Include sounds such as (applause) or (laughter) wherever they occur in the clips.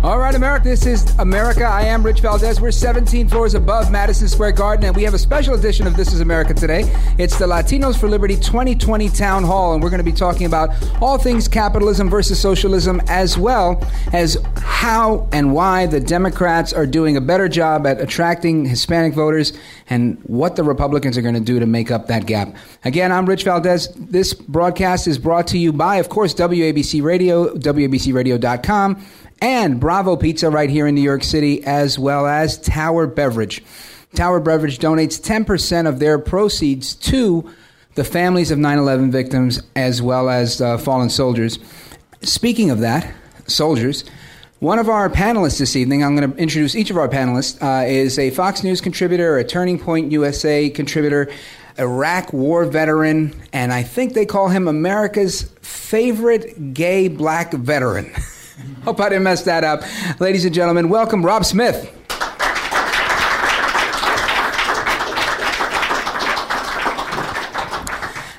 All right, America, this is America. I am Rich Valdez. We're 17 floors above Madison Square Garden, and we have a special edition of This is America today. It's the Latinos for Liberty 2020 Town Hall, and we're going to be talking about all things capitalism versus socialism, as well as how and why the Democrats are doing a better job at attracting Hispanic voters and what the Republicans are going to do to make up that gap. Again, I'm Rich Valdez. This broadcast is brought to you by, of course, WABC Radio, WABCRadio.com and Bravo Pizza right here in New York City, as well as Tower Beverage. Tower Beverage donates 10% of their proceeds to the families of 9 11 victims as well as uh, fallen soldiers. Speaking of that, soldiers, one of our panelists this evening, I'm going to introduce each of our panelists, uh, is a Fox News contributor, a Turning Point USA contributor, Iraq war veteran, and I think they call him America's favorite gay black veteran. (laughs) Hope I didn't mess that up. Ladies and gentlemen, welcome Rob Smith.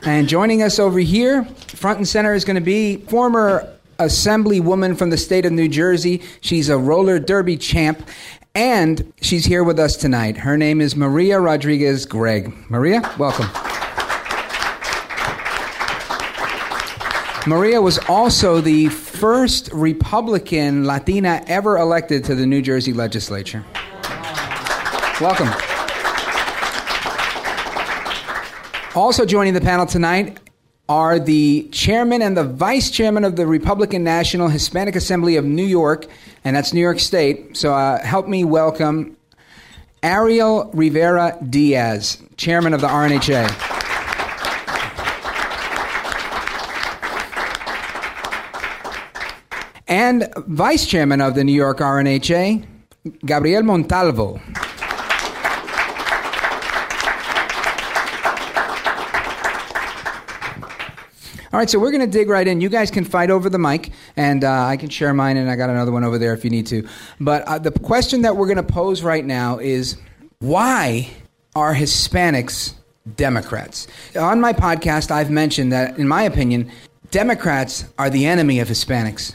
And joining us over here, front and center, is going to be former assemblywoman from the state of New Jersey. She's a roller derby champ, and she's here with us tonight. Her name is Maria Rodriguez Gregg. Maria, welcome. Maria was also the first Republican Latina ever elected to the New Jersey legislature. Welcome. Also joining the panel tonight are the chairman and the vice chairman of the Republican National Hispanic Assembly of New York, and that's New York State. So uh, help me welcome Ariel Rivera Diaz, chairman of the RNHA. And vice chairman of the New York RNHA, Gabriel Montalvo. All right, so we're going to dig right in. You guys can fight over the mic, and uh, I can share mine, and I got another one over there if you need to. But uh, the question that we're going to pose right now is why are Hispanics Democrats? On my podcast, I've mentioned that, in my opinion, Democrats are the enemy of Hispanics.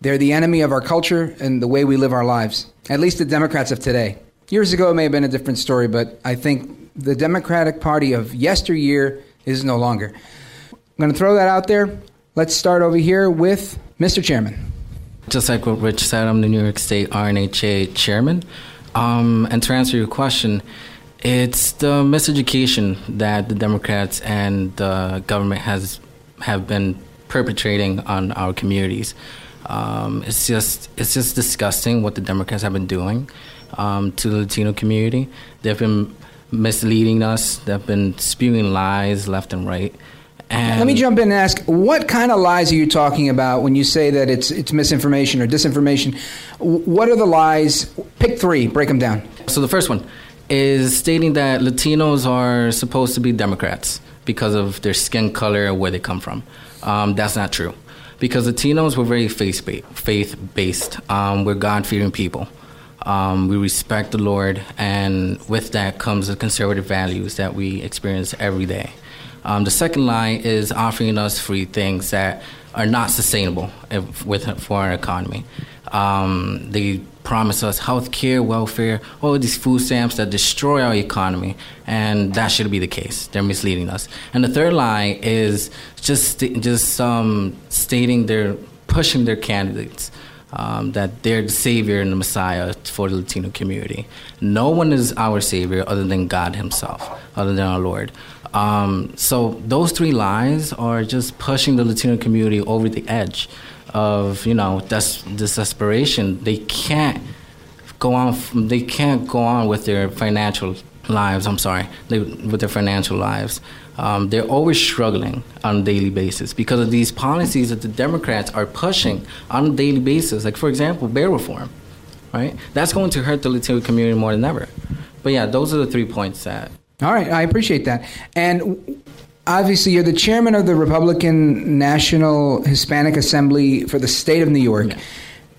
They're the enemy of our culture and the way we live our lives, at least the Democrats of today. Years ago, it may have been a different story, but I think the Democratic Party of yesteryear is no longer. I'm going to throw that out there. Let's start over here with Mr. Chairman. Just like what Rich said, I'm the New York State RNHA chairman. Um, and to answer your question, it's the miseducation that the Democrats and the government has have been perpetrating on our communities. Um, it's just it's just disgusting what the Democrats have been doing um, to the Latino community. They've been misleading us. They've been spewing lies left and right. And Let me jump in and ask: What kind of lies are you talking about when you say that it's it's misinformation or disinformation? What are the lies? Pick three. Break them down. So the first one is stating that Latinos are supposed to be Democrats because of their skin color or where they come from. Um, that's not true because Latinos were very faith based. Um, we're God fearing people. Um, we respect the Lord, and with that comes the conservative values that we experience every day. Um, the second line is offering us free things that are not sustainable if, with for our economy. Um, they promise us health care, welfare, all these food stamps that destroy our economy, and that should be the case. They're misleading us. And the third lie is just just um, stating they're pushing their candidates um, that they're the savior and the messiah for the Latino community. No one is our savior other than God Himself, other than our Lord. Um, so those three lies are just pushing the Latino community over the edge of you know this desperation. They can't go on. They can't go on with their financial lives. I'm sorry, they, with their financial lives. Um, they're always struggling on a daily basis because of these policies that the Democrats are pushing on a daily basis. Like, for example, bail reform, right? That's going to hurt the Latino community more than ever. But yeah, those are the three points that. All right, I appreciate that. And obviously, you're the chairman of the Republican National Hispanic Assembly for the state of New York. Yeah.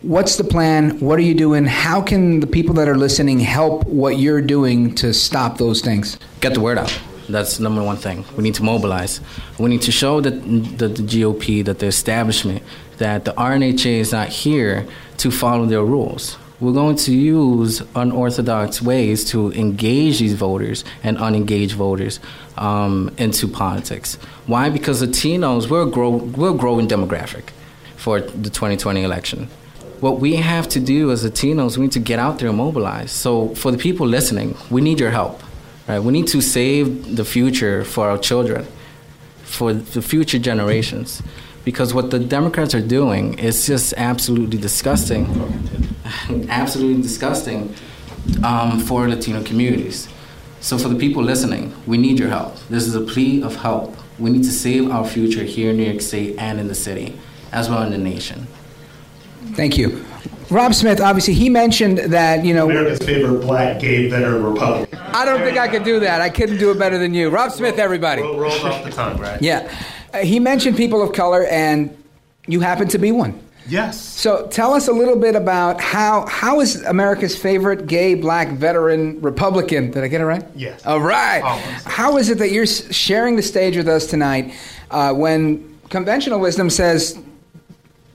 What's the plan? What are you doing? How can the people that are listening help what you're doing to stop those things? Get the word out. That's number one thing. We need to mobilize. We need to show that the, the GOP, that the establishment, that the RNHA is not here to follow their rules. We're going to use unorthodox ways to engage these voters and unengaged voters um, into politics. Why? Because Latinos, we're, grow, we're growing demographic for the 2020 election. What we have to do as Latinos, we need to get out there and mobilize. So, for the people listening, we need your help. Right? We need to save the future for our children, for the future generations. Because what the Democrats are doing is just absolutely disgusting. (laughs) absolutely disgusting um, for Latino communities. So, for the people listening, we need your help. This is a plea of help. We need to save our future here in New York State and in the city, as well in the nation. Thank you. Rob Smith, obviously, he mentioned that, you know. America's favorite black gay veteran Republican. I don't think I could do that. I couldn't do it better than you. Rob Smith, everybody. Roll, rolls off the tongue, right? Yeah. Uh, he mentioned people of color, and you happen to be one. Yes. So tell us a little bit about how how is America's favorite gay black veteran Republican? Did I get it right? Yes. All right. Almost. How is it that you're sharing the stage with us tonight uh, when conventional wisdom says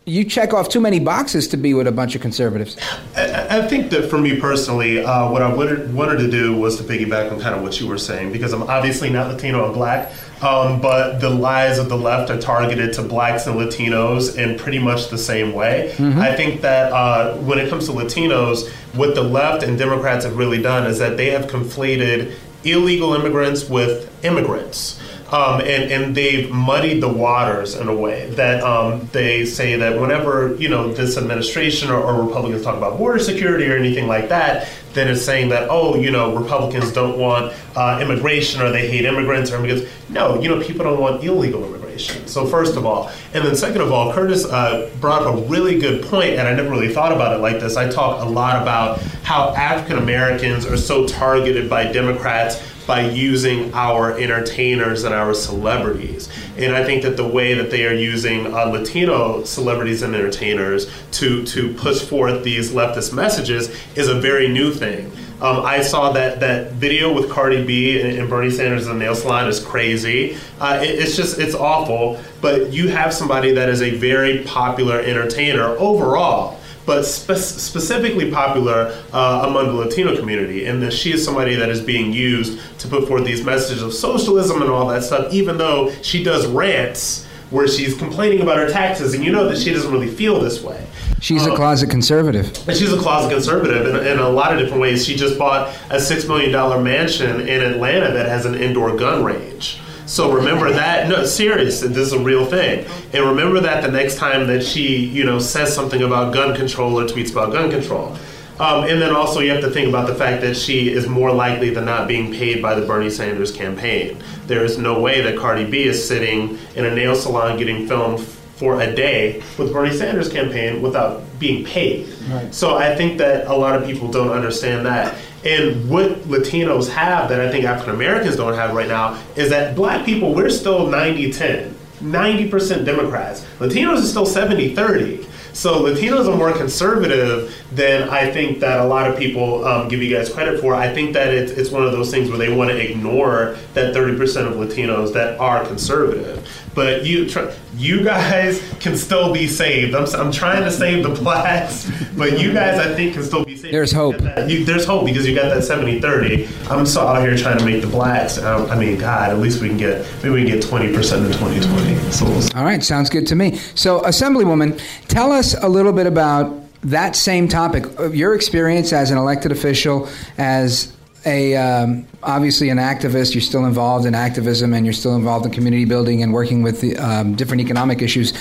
you check off too many boxes to be with a bunch of conservatives. I, I think that for me personally, uh, what I wanted, wanted to do was to piggyback on kind of what you were saying because I'm obviously not Latino and black, um, but the lies of the left are targeted to blacks and Latinos in pretty much the same way. Mm-hmm. I think that uh, when it comes to Latinos, what the left and Democrats have really done is that they have conflated illegal immigrants with immigrants. Um, and, and they've muddied the waters in a way that um, they say that whenever you know this administration or, or, Republicans talk about border security or anything like that, then it's saying that oh you know Republicans don't want uh, immigration or they hate immigrants or immigrants. No, you know people don't want illegal immigration. So first of all, and then second of all, Curtis uh, brought a really good point, and I never really thought about it like this. I talk a lot about how African Americans are so targeted by Democrats by using our entertainers and our celebrities. And I think that the way that they are using uh, Latino celebrities and entertainers to, to push forth these leftist messages is a very new thing. Um, I saw that that video with Cardi B and, and Bernie Sanders in the nail salon is crazy. Uh, it, it's just it's awful. But you have somebody that is a very popular entertainer overall but spe- specifically popular uh, among the Latino community, and that she is somebody that is being used to put forth these messages of socialism and all that stuff, even though she does rants where she's complaining about her taxes, and you know that she doesn't really feel this way. She's um, a closet conservative. And she's a closet conservative in, in, a lot of different ways. She just bought a $6 million mansion in Atlanta that has an indoor gun range. So remember that. No, serious. This is a real thing. And remember that the next time that she, you know, says something about gun control or tweets about gun control. Um, and then also you have to think about the fact that she is more likely than not being paid by the Bernie Sanders campaign. There is no way that Cardi B is sitting in a nail salon getting filmed for a day with Bernie Sanders campaign without being paid. Right. So I think that a lot of people don't understand that. And what Latinos have that I think African Americans don't have right now is that black people, we're still 90 10, 90% Democrats. Latinos are still 70 30. So Latinos are more conservative than I think that a lot of people um, give you guys credit for. I think that it's, it's one of those things where they want to ignore that 30% of Latinos that are conservative. But you you guys can still be saved. I'm, I'm trying to save the blacks, but you guys I think can still be saved. There's hope. You, there's hope because you got that 70-30. I'm still out here trying to make the blacks. Um, I mean, God, at least we can get maybe we can get 20% in 2020. So All right, sounds good to me. So, Assemblywoman, tell us a little bit about that same topic, your experience as an elected official, as a um, obviously an activist, you're still involved in activism and you're still involved in community building and working with the, um, different economic issues.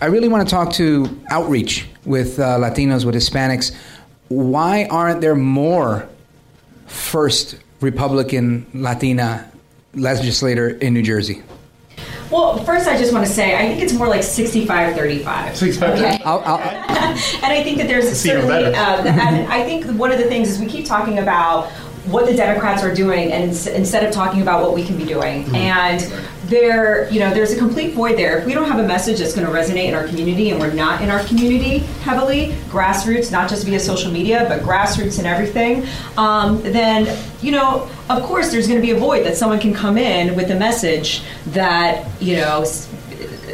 I really want to talk to outreach with uh, Latinos, with Hispanics. Why aren't there more first Republican Latina legislator in New Jersey? Well, first, I just want to say I think it's more like 65 35. 65 okay? I'll, I'll, (laughs) and I think that there's certainly, better. uh, and I think one of the things is we keep talking about what the Democrats are doing, and ins- instead of talking about what we can be doing, Mm-hmm. and there, you know, there's a complete void there. If we don't have a message that's going to resonate in our community, and we're not in our community heavily, grassroots, not just via social media, but grassroots and everything, um, then you know, of course, there's going to be a void that someone can come in with a message that you know.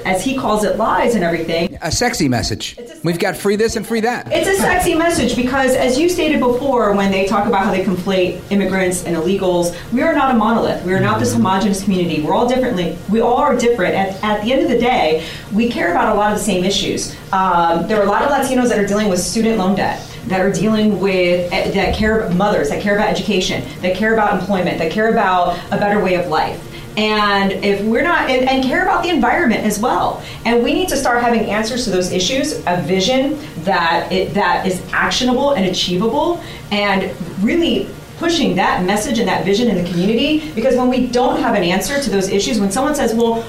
As he calls it, lies and everything. a sexy message. We've got free this and free that. It's a sexy message because, as you stated before, when they talk about how they conflate immigrants and illegals, we are not a monolith. We are not this homogenous community. We're all differently. We all are different. At, at the end of the day, we care about a lot of the same issues. Um, there are a lot of Latinos that are dealing with student loan debt. That are dealing with eh, that care about mothers, that care about education, that care about employment, that care about a better way of life. And if we're not, and, and care about the environment as well. And we need to start having answers to those issues, a vision that it, that is actionable and achievable, and really pushing that message and that vision in the community. Because when we don't have an answer to those issues, when someone says, "Well,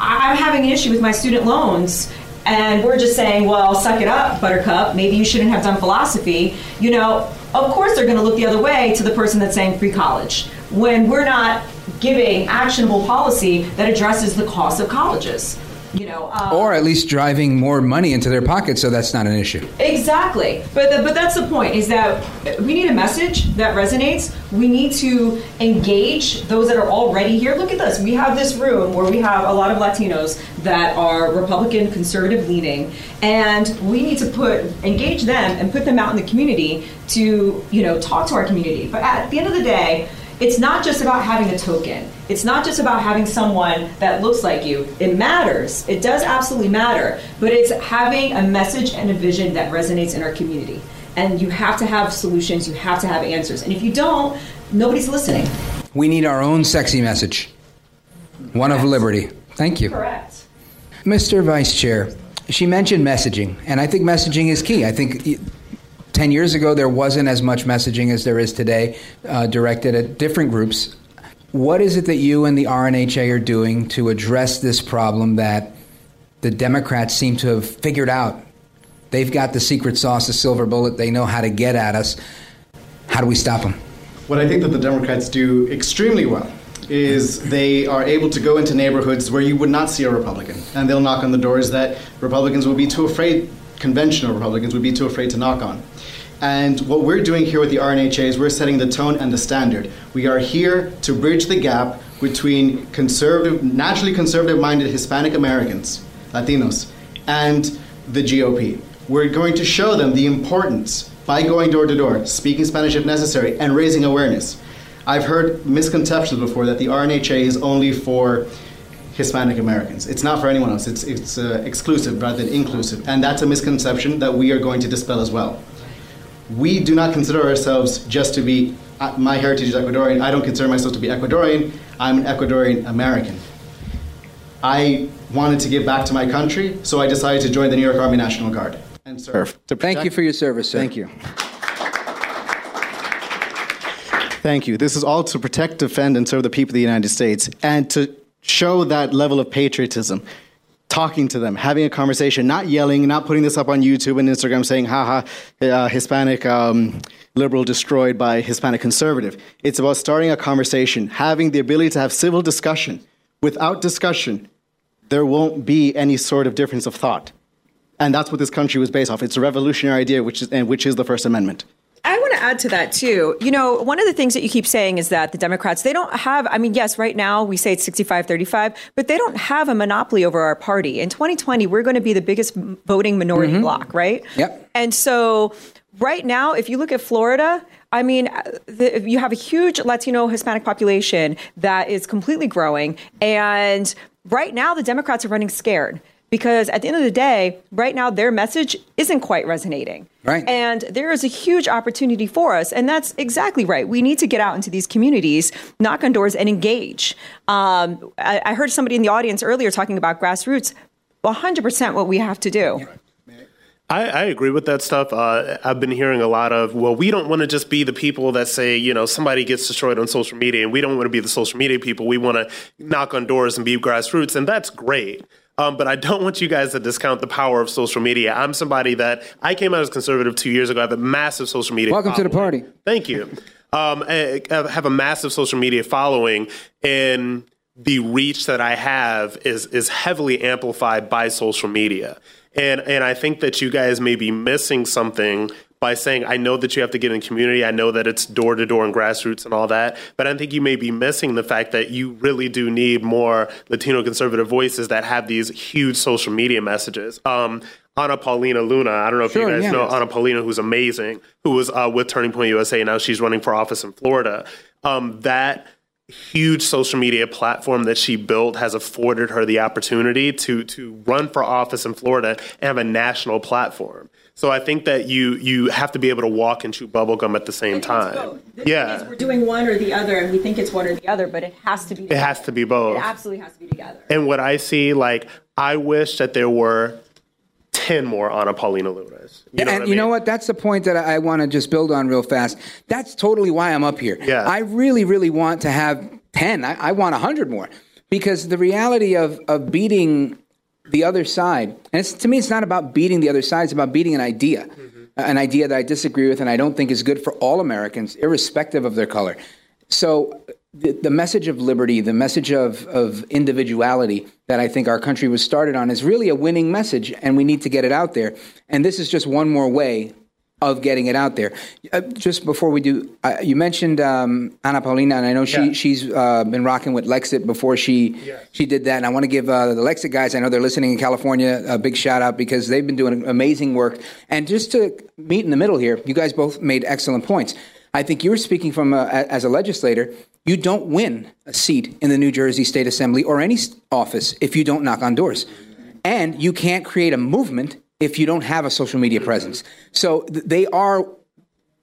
I'm having an issue with my student loans," and we're just saying, "Well, suck it up, Buttercup. Maybe you shouldn't have done philosophy," you know. Of course, they're going to look the other way to the person that's saying free college when we're not giving actionable policy that addresses the cost of colleges. You know, um, Or at least driving more money into their pockets so that's not an issue. Exactly, but the, but that's the point. Is that we need a message that resonates. We need to engage those that are already here. Look at this. We have this room where we have a lot of Latinos that are Republican, conservative leaning, and we need to put engage them and put them out in the community to you know talk to our community. But at the end of the day. It's not just about having a token. It's not just about having someone that looks like you. It matters. It does absolutely matter. But it's having a message and a vision that resonates in our community. And you have to have solutions, you have to have answers. And if you don't, nobody's listening. We need our own sexy message. One of liberty. Thank you. Correct. Mr. Vice Chair, she mentioned messaging, and I think messaging is key. I think 10 years ago there wasn't as much messaging as there is today, uh, directed at different groups. What is it that you and the RNHA are doing to address this problem that the Democrats seem to have figured out? They've got the secret sauce, the silver bullet, they know how to get at us. How do we stop them? What I think that the Democrats do extremely well is they are able to go into neighborhoods where you would not see a Republican, and they'll knock on the doors that Republicans would be too afraid, conventional Republicans would be too afraid to knock on. And what we're doing here with the RNHA is we're setting the tone and the standard. We are here to bridge the gap between conservative, naturally conservative-minded Hispanic Americans, Latinos, and the GOP. We're going to show them the importance by going door to door, speaking Spanish if necessary, and raising awareness. I've heard misconceptions before that the RNHA is only for Hispanic Americans. It's not for anyone else. It's, it's uh, exclusive rather than inclusive. And that's a misconception that we are going to dispel as well. We do not consider ourselves just to be, uh, my heritage is Ecuadorian. I don't consider myself to be Ecuadorian. I'm an Ecuadorian American. I wanted to give back to my country, so I decided to join the New York Army National Guard and serve. to Thank you for your service, sir. Thank you. Thank you. This is all to protect, defend, and serve the people of the United States and to show that level of patriotism. Talking to them, having a conversation, not yelling, not putting this up on YouTube and Instagram saying, haha, uh, Hispanic um, liberal destroyed by Hispanic conservative. It's about starting a conversation, having the ability to have civil discussion. Without discussion, there won't be any sort of difference of thought. And that's what this country was based off. It's a revolutionary idea, which is, and which is the First Amendment. I want to add to that too. You know, one of the things that you keep saying is that the Democrats, they don't have, I mean, yes, right now we say it's 65 35, but they don't have a monopoly over our party. In 2020, we're going to be the biggest voting minority mm-hmm. bloc, right? Yep. And so right now, if you look at Florida, I mean, the, you have a huge Latino Hispanic population that is completely growing. And right now, the Democrats are running scared. Because at the end of the day, right now their message isn't quite resonating. Right. And there is a huge opportunity for us, and that's exactly right. We need to get out into these communities, knock on doors, and engage. Um, I, I heard somebody in the audience earlier talking about grassroots. 100% what we have to do. I, I agree with that stuff. Uh, I've been hearing a lot of, well, we don't want to just be the people that say, you know, somebody gets destroyed on social media, and we don't want to be the social media people. We want to knock on doors and be grassroots, and that's great. Um, but I don't want you guys to discount the power of social media. I'm somebody that I came out as conservative two years ago. I have a massive social media. Welcome to the party. Thank you. Um, I have a massive social media following, and the reach that I have is is heavily amplified by social media. And and I think that you guys may be missing something by saying, I know that you have to get in community. I know that it's door to door and grassroots and all that. But I think you may be missing the fact that you really do need more Latino conservative voices that have these huge social media messages. Um, Anna Paulina Luna, I don't know if Sure, you guys yeah. know Anna Paulina, who's amazing, who was uh, with Turning Point USA. And now she's running for office in Florida. Um, that huge social media platform that she built has afforded her the opportunity to to run for office in Florida and have a national platform. So I think that you you have to be able to walk and chew bubblegum at the same time. Yeah. We're doing one or the other, and we think it's one or the other, but it has to be. It has to be both. It absolutely has to be together. And what I see, like, I wish that there were 10 more Anna Paulina Lunas. You know and what I you know what? That's the point that I, I want to just build on real fast. That's totally why I'm up here. Yeah. I really, really want to have 10. I, I want 100 more because the reality of, of beating the other side, and it's, to me, it's not about beating the other side, it's about beating an idea. Mm-hmm. An idea that I disagree with and I don't think is good for all Americans, irrespective of their color. So, the, the message of liberty, the message of, of individuality that I think our country was started on is really a winning message, and we need to get it out there. And this is just one more way of getting it out there. Uh, just before we do, uh, you mentioned um, Anna Paulina, and I know she Yeah. she's uh, been rocking with Lexit before she she did that. And I want to give uh, the Lexit guys, I know they're listening in California, a big shout out because they've been doing amazing work. And just to meet in the middle here, you guys both made excellent points. I think you were speaking from a, as a legislator. You don't win a seat in the New Jersey State Assembly or any office if you don't knock on doors. And you can't create a movement if you don't have a social media presence. So th- they are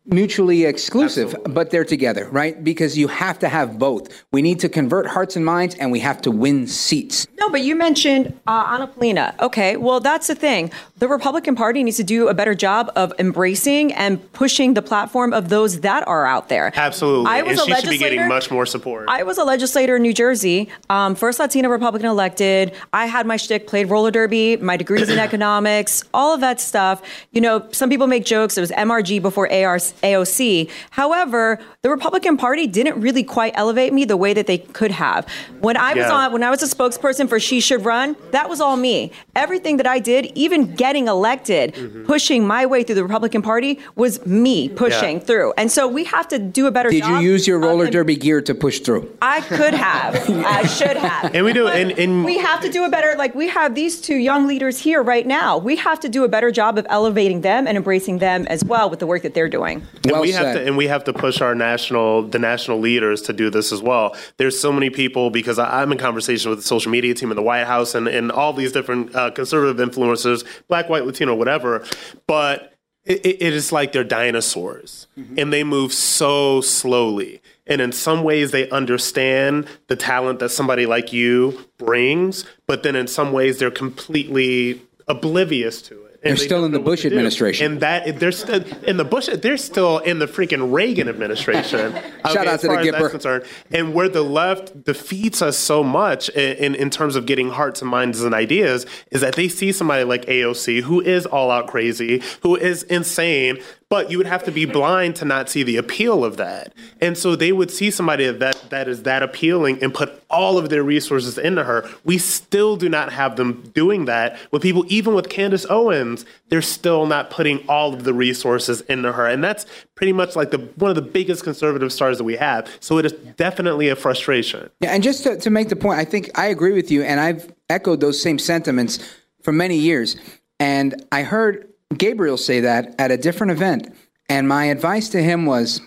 mutually exclusive, but they're together, right? Because you have to have both. We need to convert hearts and minds, and we have to win seats. No, but you mentioned uh, Anna Paulina. Okay, well, that's the thing. The Republican Party needs to do a better job of embracing and pushing the platform of those that are out there. Absolutely. I was and a she should be getting much more support. I was a legislator in New Jersey, um, first Latina Republican elected. I had my shtick, played roller derby, my degrees in (coughs) economics, all of that stuff. You know, some people make jokes. It was MRG before AR, AOC. However, the Republican Party didn't really quite elevate me the way that they could have. When I was Yeah. on, when I was a spokesperson for She Should Run, that was all me. Everything that I did, even getting elected, mm-hmm. pushing my way through the Republican Party, was me pushing Yeah. through. And so we have to do a better Did job. you use your roller em- derby gear to push through? I could have. (laughs) I should have. And we do, and, and We have to do a better, like, we have these two young leaders here right now. We have to do a better job of elevating them and embracing them as well with the work that they're doing. And we have to and we have to push our national the national leaders to do this as well. There's so many people because I, I'm in conversation with the social media team in the White House and, and all these different uh, conservative influencers, black, white, Latino, whatever. But it, it it is like they're dinosaurs and they move so slowly. And in some ways, they understand the talent that somebody like you brings, but then in some ways, they're completely oblivious to it. They're they still in the Bush administration. And that they're still in the Bush. They're still in the freaking Reagan administration. (laughs) Shout out to the far as that's Gipper. concerned. And where the left defeats us so much in, in in terms of getting hearts and minds and ideas is that they see somebody like AOC who is all out crazy, who is insane. But you would have to be blind to not see the appeal of that. And so they would see somebody that that is that appealing and put all of their resources into her. We still do not have them doing that with people, even with Candace Owens, they're still not putting all of the resources into her. And that's pretty much like the one of the biggest conservative stars that we have. So it is definitely a frustration. Yeah, and just to, to make the point, I think I agree with you, and I've echoed those same sentiments for many years. And I heard Gabriel say that at a different event. And my advice to him was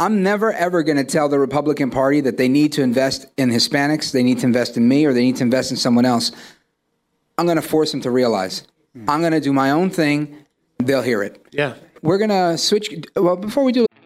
I'm never, ever going to tell the Republican Party that they need to invest in Hispanics, they need to invest in me, or they need to invest in someone else. I'm going to force them to realize hmm. I'm going to do my own thing. They'll hear it. Yeah. We're going to switch. Well, before we do,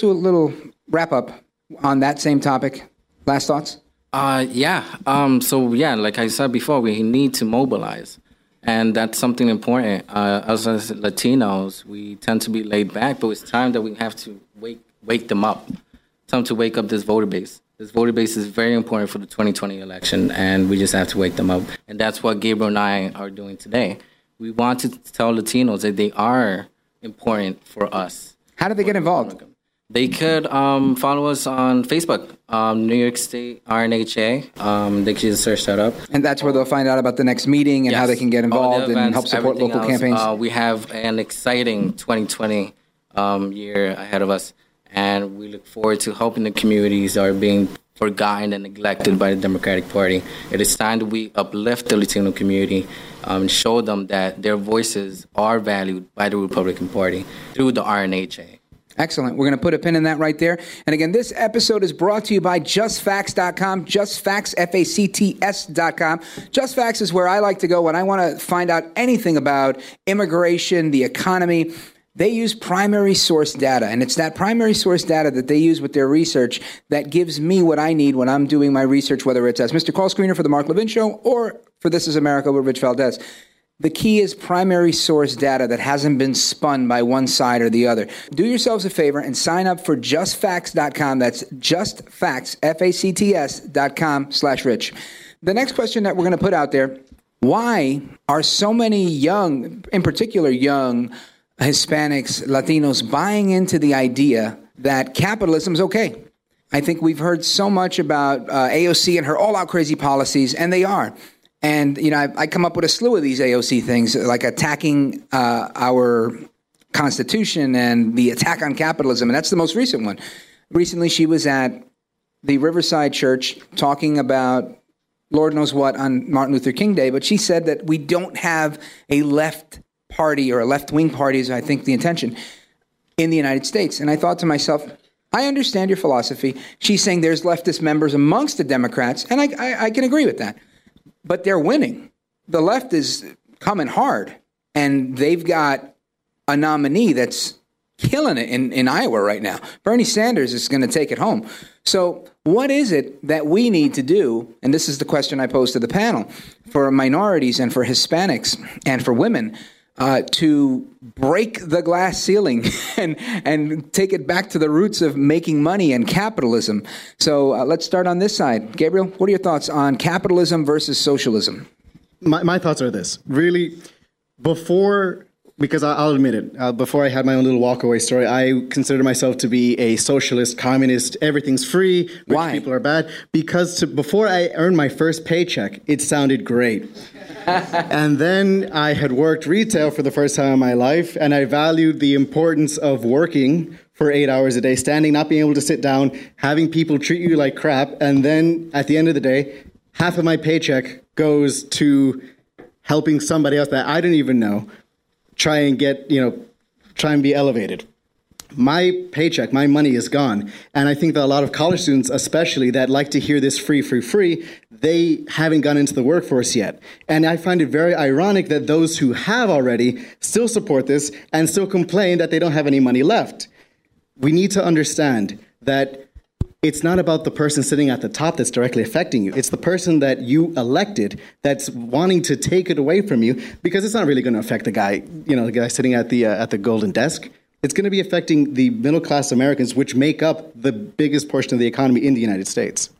Do a little wrap up on that same topic. Last thoughts? Uh, yeah. Um, so yeah, like I said before, we need to mobilize, and that's something important. Uh, us as Latinos, we tend to be laid back, but it's time that we have to wake wake them up. Time to wake up this voter base. This voter base is very important for the 2020 election, and we just have to wake them up. And that's what Gabriel and I are doing today. We want to tell Latinos that they are important for us. How do they get involved? They could um, follow us on Facebook, um, New York State RNHA. Um, they could just search that up. And that's where they'll find out about the next meeting and how they can get involved and help support local else. campaigns. Uh, we have an exciting 2020 um, year ahead of us, and we look forward to helping the communities that are being forgotten and neglected by the Democratic Party. It is time that we uplift the Latino community um, and show them that their voices are valued by the Republican Party through the RNHA. Excellent. We're going to put a pin in that right there. And again, this episode is brought to you by justfacts.com, justfacts, F-A-C-T-S.com. JustFacts is where I like to go when I want to find out anything about immigration, the economy. They use primary source data, and it's that primary source data that they use with their research that gives me what I need when I'm doing my research, whether it's as Mr. Call Screener for the Mark Levin Show or for This is America with Rich Valdez. The key is primary source data that hasn't been spun by one side or the other. Do yourselves a favor and sign up for justfacts.com. That's justfacts, F-A-C-T-S dot com slash rich. The next question that we're going to put out there, why are so many young, in particular young Hispanics, Latinos, buying into the idea that capitalism is okay? I think we've heard so much about uh, AOC and her all-out crazy policies, and they are. And you know, I, I come up with a slew of these AOC things, like attacking uh, our Constitution and the attack on capitalism, and that's the most recent one. Recently, she was at the Riverside Church talking about Lord knows what on Martin Luther King Day, but she said that we don't have a left party or a left wing party, is I think the intention, in the United States. And I thought to myself, I understand your philosophy. She's saying there's leftist members amongst the Democrats, and I, I, I can agree with that. But they're winning. The left is coming hard, and they've got a nominee that's killing it in, in Iowa right now. Bernie Sanders is going to take it home. So, what is it that we need to do? And this is the question I pose to the panel for minorities and for Hispanics and for women uh, to break the glass ceiling (laughs) and and take it back to the roots of making money and capitalism. So uh, let's start on this side. Gabriel, what are your thoughts on capitalism versus socialism? My, my thoughts are this really, before, because I'll admit it, uh, before I had my own little walkaway story, I considered myself to be a socialist, communist, everything's free, rich Why? people are bad. Because to, before I earned my first paycheck, it sounded great. (laughs) and then I had worked retail for the first time in my life, and I valued the importance of working for eight hours a day, standing, not being able to sit down, having people treat you like crap, and then at the end of the day, half of my paycheck goes to helping somebody else that I didn't even know try and get, you know, try and be elevated. My paycheck, my money is gone. And I think that a lot of college students, especially that like to hear this free, free, free, they haven't gone into the workforce yet. And I find it very ironic that those who have already still support this and still complain that they don't have any money left. We need to understand that it's not about the person sitting at the top that's directly affecting you. It's the person that you elected that's wanting to take it away from you because it's not really going to affect the guy, you know, the guy sitting at the uh, at the golden desk. It's going to be affecting the middle class Americans, which make up the biggest portion of the economy in the United States.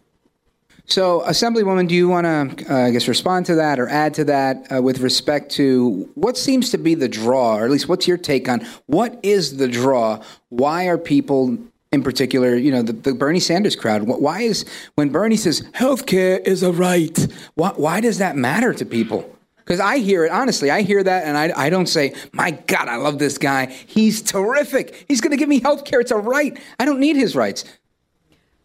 So, Assemblywoman, do you want to, uh, I guess, respond to that or add to that uh, with respect to what seems to be the draw, or at least what's your take on what is the draw? Why are people, in particular, you know, the, the Bernie Sanders crowd, why is, when Bernie says healthcare is a right, why, why does that matter to people? Because I hear it, honestly, I hear that and I, I don't say, my God, I love this guy. He's terrific. He's going to give me health care. It's a right. I don't need his rights.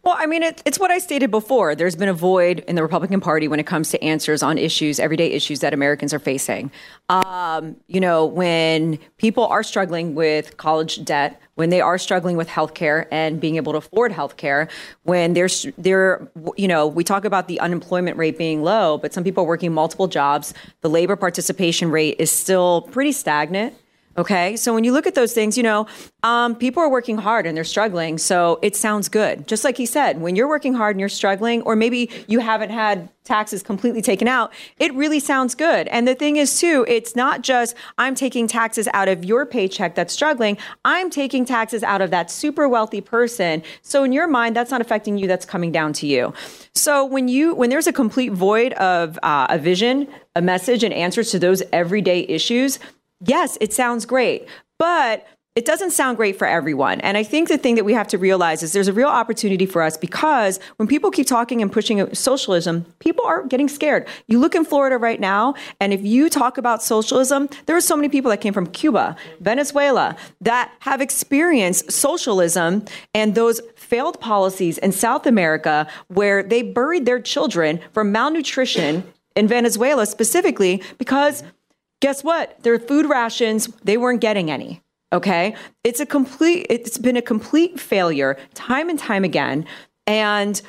Well, I mean, it, it's what I stated before. There's been a void in the Republican Party when it comes to answers on issues, everyday issues that Americans are facing. Um, you know, when people are struggling with college debt, when they are struggling with healthcare and being able to afford healthcare, when there's there, you know, we talk about the unemployment rate being low, but some people are working multiple jobs. The labor participation rate is still pretty stagnant. Okay. So when you look at those things, you know, um, people are working hard and they're struggling. So it sounds good. Just like he said, when you're working hard and you're struggling, or maybe you haven't had taxes completely taken out, it really sounds good. And the thing is, too, it's not just I'm taking taxes out of your paycheck that's struggling, I'm taking taxes out of that super wealthy person. So in your mind, that's not affecting you, that's coming down to you. So when you when there's a complete void of uh, a vision, a message, and answers to those everyday issues, yes, it sounds great, but it doesn't sound great for everyone. And I think the thing that we have to realize is there's a real opportunity for us because when people keep talking and pushing socialism, people are getting scared. You look in Florida right now, and if you talk about socialism, there are so many people that came from Cuba, Venezuela, that have experienced socialism and those failed policies in South America where they buried their children from malnutrition in Venezuela specifically because guess what? Their food rations, they weren't getting any. Okay. It's a complete, it's been a complete failure time and time again. And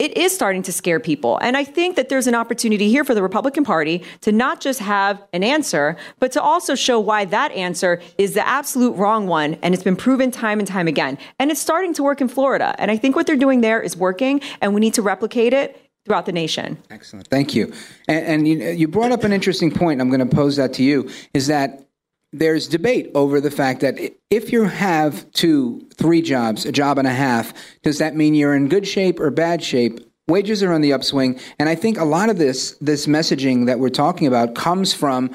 it is starting to scare people. And I think that there's an opportunity here for the Republican Party to not just have an answer, but to also show why that answer is the absolute wrong one. And it's been proven time and time again. And it's starting to work in Florida. And I think what they're doing there is working, and we need to replicate it throughout the nation. Excellent. Thank you. And, and you, you brought up an interesting point. I'm going to pose that to you is that there's debate over the fact that if you have two, three jobs, a job and a half, does that mean you're in good shape or bad shape? Wages are on the upswing, and I think a lot of this this messaging that we're talking about comes from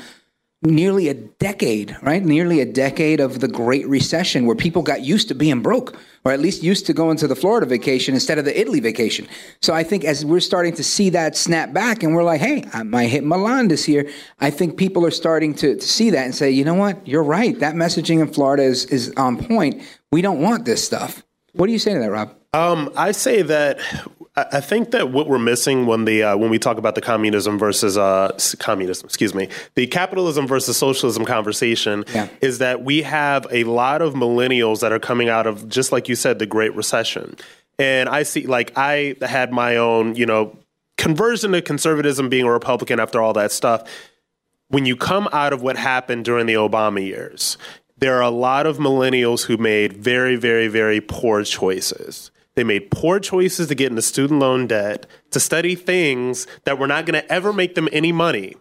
nearly a decade, right? Nearly a decade of the Great Recession where people got used to being broke or at least used to going to the Florida vacation instead of the Italy vacation. So I think as we're starting to see that snap back and we're like, hey, I might hit Milan this year, I think people are starting to, to see that and say, you know what, you're right. That messaging in Florida is, is on point. We don't want this stuff. What do you say to that, Rob? Um, I say that I think that what we're missing when the uh, when we talk about the communism versus uh, communism, excuse me, the capitalism versus socialism conversation yeah. is that we have a lot of millennials that are coming out of just like you said, the Great Recession, and I see like I had my own, you know, conversion to conservatism, being a Republican after all that stuff. When you come out of what happened during the Obama years, there are a lot of millennials who made very, very, very poor choices they made poor choices to get into student loan debt, to study things that were not going to ever make them any money.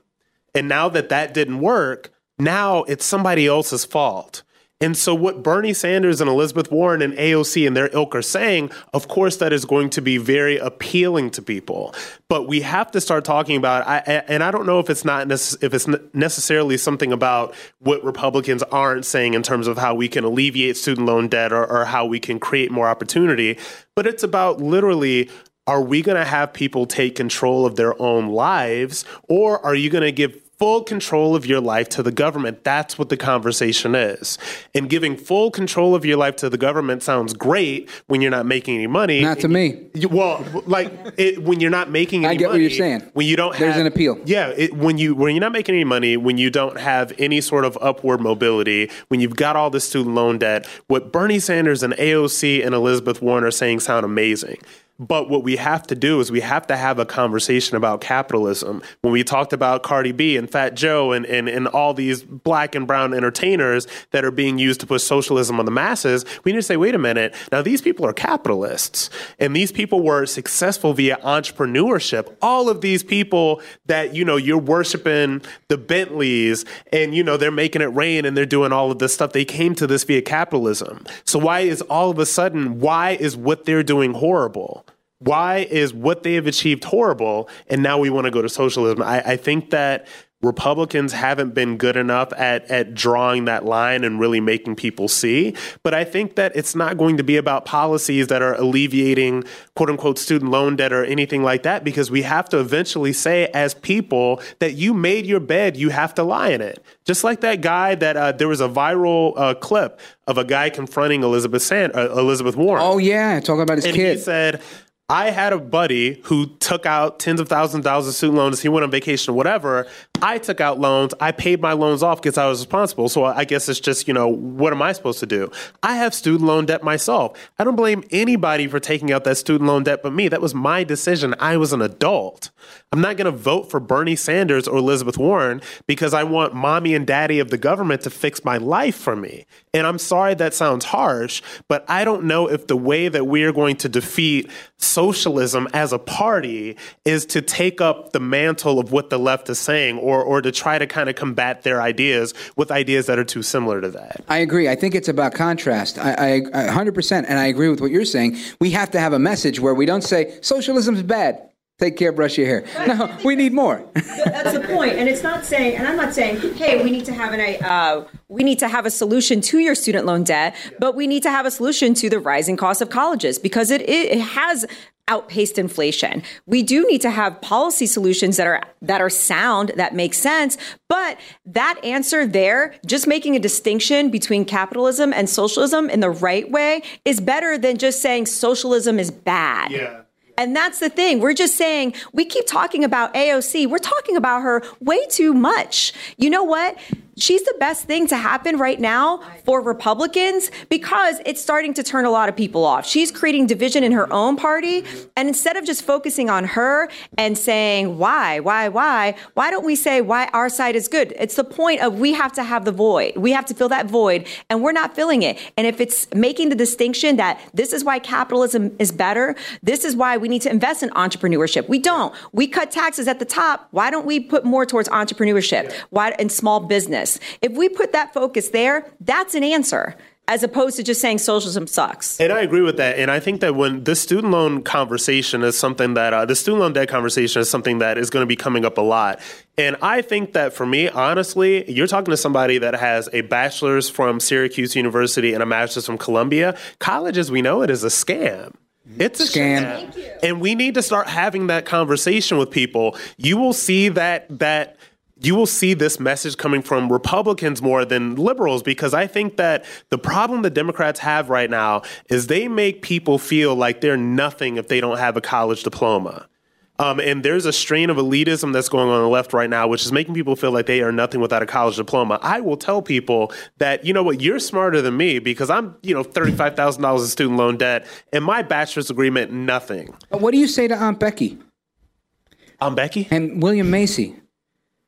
And now that that didn't work, now it's somebody else's fault. And so, what Bernie Sanders and Elizabeth Warren and AOC and their ilk are saying, of course, that is going to be very appealing to people. But we have to start talking about, I, and I don't know if it's not necess- if it's necessarily something about what Republicans aren't saying in terms of how we can alleviate student loan debt or, or how we can create more opportunity, but it's about literally are we going to have people take control of their own lives, or are you going to give full control of your life to the government. That's what the conversation is. And giving full control of your life to the government sounds great when you're not making any money. Not to me. Well, like it, when you're not making any I get money, what you're saying. When you don't There's have, an appeal. Yeah, it, when you when you're not making any money, when you don't have any sort of upward mobility, when you've got all this student loan debt, what Bernie Sanders and AOC and Elizabeth Warren are saying sound amazing. But what we have to do is we have to have a conversation about capitalism. When we talked about Cardi B and Fat Joe and, and, and all these black and brown entertainers that are being used to push socialism on the masses, we need to say, wait a minute, now these people are capitalists and these people were successful via entrepreneurship. All of these people that, you know, you're worshiping the Bentleys and, you know, they're making it rain and they're doing all of this stuff, they came to this via capitalism. So why is all of a sudden, why is what they're doing horrible? Why is what they have achieved horrible and now we want to go to socialism? I, I, think that republicans haven't been good enough at, at drawing that line and really making people see but i think that it's not going to be about policies that are alleviating quote unquote student loan debt or anything like that because we have to eventually say as people that you made your bed you have to lie in it. Just like that guy that uh, there was a viral uh, clip of a guy confronting elizabeth Sand- uh, elizabeth warren. Oh yeah talking about his and kid. he said I had a buddy who took out tens of thousands of dollars of student loans. He went on vacation or whatever. I took out loans. I paid my loans off because I was responsible. So I guess it's just, you know, what am I supposed to do? I have student loan debt myself. I don't blame anybody for taking out that student loan debt but me. That was my decision. I was an adult. I'm not going to vote for Bernie Sanders or Elizabeth Warren because I want mommy and daddy of the government to fix my life for me. And I'm sorry that sounds harsh, but I don't know if the way that we are going to defeat socialism as a party is to take up the mantle of what the left is saying or, or to try to kind of combat their ideas with ideas that are too similar to that. I agree. I think it's about contrast. I, I, I 100%, and I agree with what you're saying. We have to have a message where we don't say socialism is bad. Take care, brush your hair. No, we need more. That's the point, and it's not saying, and I'm not saying, hey, we need to have an, uh, we need to have a solution to your student loan debt, but we need to have a solution to the rising cost of colleges because it it has outpaced inflation. We do need to have policy solutions that are that are sound that make sense, but that answer there, just making a distinction between capitalism and socialism in the right way is better than just saying socialism is bad. Yeah. And that's the thing. We're just saying, we keep talking about AOC. We're talking about her way too much. You know what? She's the best thing to happen right now for Republicans because it's starting to turn a lot of people off. She's creating division in her own party. And instead of just focusing on her and saying, why, why, why, why don't we say why our side is good? It's the point of we have to have the void. We have to fill that void, and we're not filling it. And if it's making the distinction that this is why capitalism is better, this is why we need to invest in entrepreneurship. We don't. We cut taxes at the top. Why don't we put more towards entrepreneurship? Why in small business? If we put that focus there, that's an answer as opposed to just saying socialism sucks. And I agree with that. And I think that when the student loan conversation is something that uh, the student loan debt conversation is something that is going to be coming up a lot. And I think that for me, honestly, you're talking to somebody that has a bachelor's from Syracuse University and a master's from Columbia. College, as we know it, is a scam. It's a scam. scam. And we need to start having that conversation with people. You will see that that you will see this message coming from Republicans more than liberals because I think that the problem the Democrats have right now is they make people feel like they're nothing if they don't have a college diploma. Um, and there's a strain of elitism that's going on, on the left right now, which is making people feel like they are nothing without a college diploma. I will tell people that, you know what, you're smarter than me because I'm, you know, $35,000 in student loan debt and my bachelor's agreement, nothing. What do you say to Aunt Becky? Aunt Becky? And William Macy?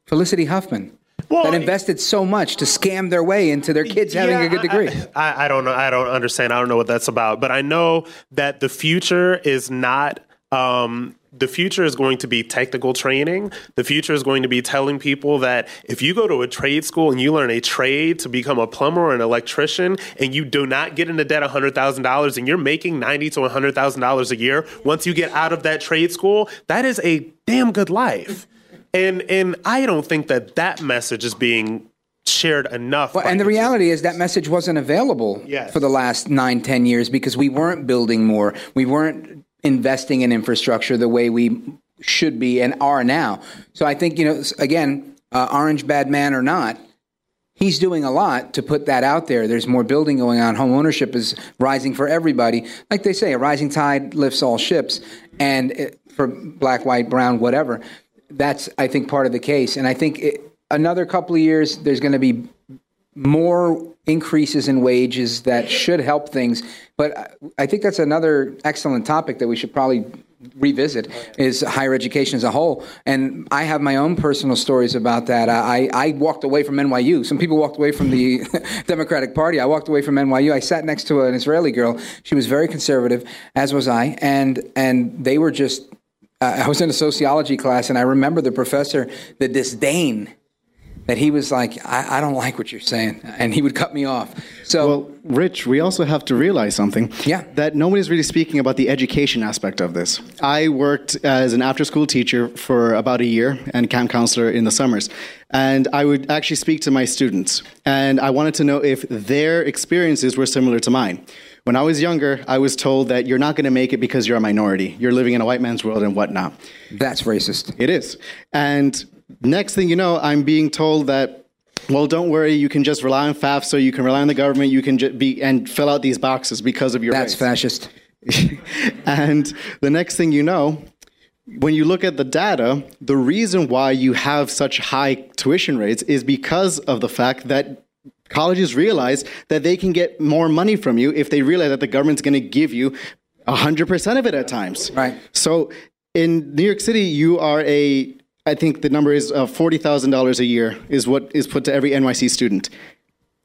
Felicity Huffman. Well, that invested so much to scam their way into their kids having a good degree. I, I, I, don't know. I don't understand. I don't know what that's about. But I know that the future is not. Um, the future is going to be technical training. The future is going to be telling people that if you go to a trade school and you learn a trade to become a plumber or an electrician, and you do not get into debt $100,000 and you're making 90 to $100,000 a year, once you get out of that trade school, that is a damn good life. And and I don't think that that message is being shared enough. Well, and the reality is that message wasn't available yes. for the last nine, ten years because we weren't building more. We weren't investing in infrastructure the way we should be and are now. So I think, you know, again, uh, orange bad man or not, he's doing a lot to put that out there. There's more building going on. Home ownership is rising for everybody. Like they say, a rising tide lifts all ships. And it, for black, white, brown, whatever that's I think part of the case, and I think it, another couple of years there's going to be more increases in wages that should help things. But I think that's another excellent topic that we should probably revisit oh, is higher education as a whole. And I have my own personal stories about that. I, I walked away from NYU. Some people walked away from the (laughs) Democratic Party. I walked away from NYU. I sat next to an Israeli girl. She was very conservative, as was I. And, and they were just, uh, I was in a sociology class, and I remember the professor, the disdain that he was like, I, I, don't like what you're saying. And he would cut me off. So, well, Rich, we also have to realize something. Yeah. That nobody's really speaking about the education aspect of this. I worked as an after school teacher for about a year and camp counselor in the summers. And I would actually speak to my students. And I wanted to know if their experiences were similar to mine. When I was younger, I was told that you're not going to make it because you're a minority. You're living in a white man's world and whatnot. That's racist. It is. And next thing you know, I'm being told that, well, don't worry, you can just rely on FAFSA, you can rely on the government, you can just be and fill out these boxes because of your That's race. fascist. (laughs) and the next thing you know, when you look at the data, the reason why you have such high tuition rates is because of the fact that colleges realize that they can get more money from you if they realize that the government's going to give you 100% of it at times. Right. So in New York City, you are a I think the number is uh, $40,000 a year is what is put to every NYC student.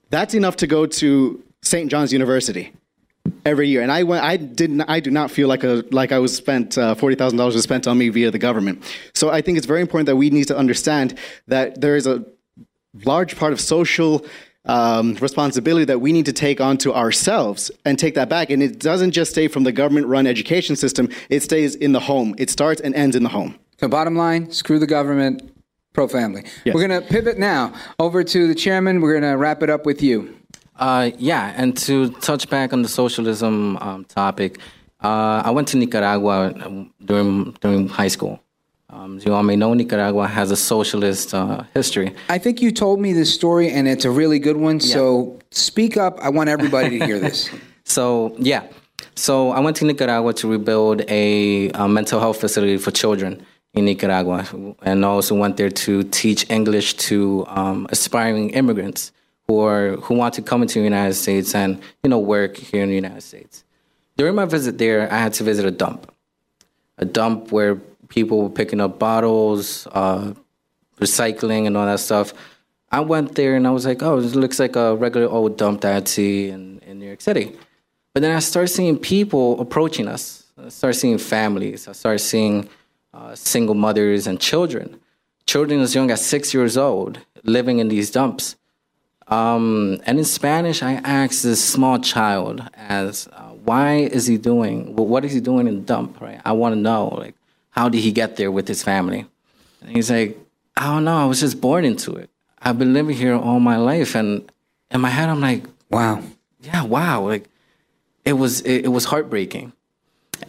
That's enough to go to St. John's University every year. And I went, I didn't, I do not feel like a, like I was spent, uh, $40,000 was spent on me via the government. So I think it's very important that we need to understand that there is a large part of social um, responsibility that we need to take onto ourselves and take that back. And it doesn't just stay from the government run education system, it stays in the home. It starts and ends in the home. So, bottom line, screw the government, pro family. Yes. We're going to pivot now over to the chairman. We're going to wrap it up with you. Uh, yeah, and to touch back on the socialism um, topic, uh, I went to Nicaragua um, during during high school. Um, you all may know, Nicaragua has a socialist uh, history. I think you told me this story, and it's a really good one. Yeah. So speak up. I want everybody to hear this. (laughs) so yeah, so I went to Nicaragua to rebuild a, a mental health facility for children in Nicaragua, and also went there to teach English to um, aspiring immigrants who are who want to come into the United States and you know work here in the United States. During my visit there, I had to visit a dump, a dump where people were picking up bottles, uh, recycling, and all that stuff. I went there and I was like, oh, this looks like a regular old dump that I'd see in, in New York City. But then I started seeing people approaching us. I started seeing families. I started seeing uh, single mothers and children, children as young as six years old, living in these dumps. Um, and in Spanish, I asked this small child, "As uh, why is he doing? Well, what is he doing in the dump? Right? I want to know, like, how did he get there with his family?" And he's like, "I don't know. I was just born into it. I've been living here all my life." And in my head, I'm like, "Wow, yeah, wow." Like, it was it, it was heartbreaking.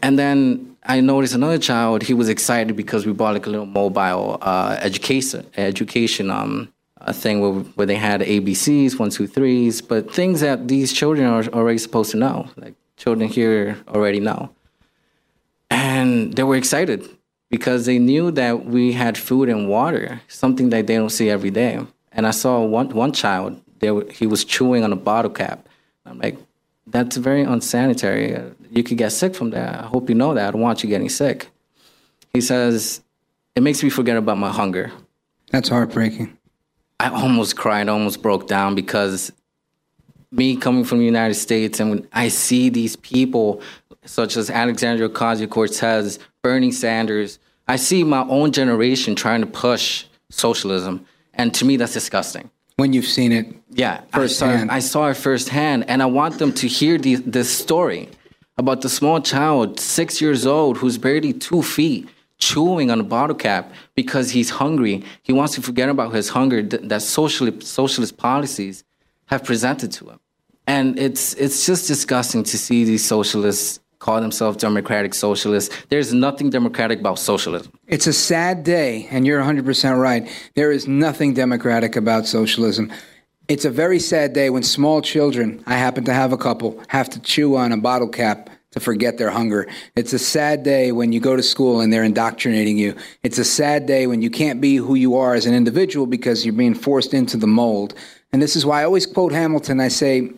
And then I noticed another child. He was excited because we bought like a little mobile uh, education education um, a thing where, where they had ABCs, one, two, threes, but things that these children are already supposed to know. Like children here already know, and they were excited because they knew that we had food and water, something that they don't see every day. And I saw one one child. There, he was chewing on a bottle cap. I'm like, that's very unsanitary. You could get sick from that. I hope you know that. I don't want you getting sick. He says, It makes me forget about my hunger. That's heartbreaking. I almost cried, almost broke down because me coming from the United States and when I see these people such as Alexandria Ocasio Cortez, Bernie Sanders, I see my own generation trying to push socialism. And to me, that's disgusting when you've seen it yeah firsthand. I saw, I saw it firsthand and i want them to hear the, this story about the small child six years old who's barely two feet chewing on a bottle cap because he's hungry he wants to forget about his hunger that socialist, socialist policies have presented to him and it's it's just disgusting to see these socialists call themselves democratic socialists. There's nothing democratic about socialism. It's a sad day, and you're 100% right. There is nothing democratic about socialism. It's a very sad day when small children, I happen to have a couple, have to chew on a bottle cap to forget their hunger. It's a sad day when you go to school and they're indoctrinating you. It's a sad day when you can't be who you are as an individual because you're being forced into the mold. And this is why I always quote Hamilton. I say,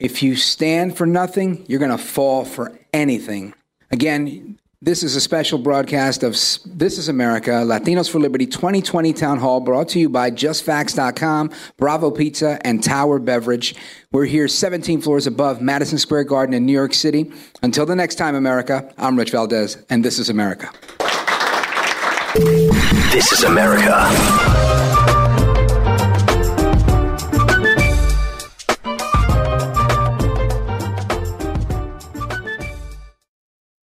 if you stand for nothing, you're going to fall for anything. Again, this is a special broadcast of This is America, Latinos for Liberty 2020 Town Hall, brought to you by JustFacts.com, Bravo Pizza, and Tower Beverage. We're here 17 floors above Madison Square Garden in New York City. Until the next time, America, I'm Rich Valdes, and this is America. This is America.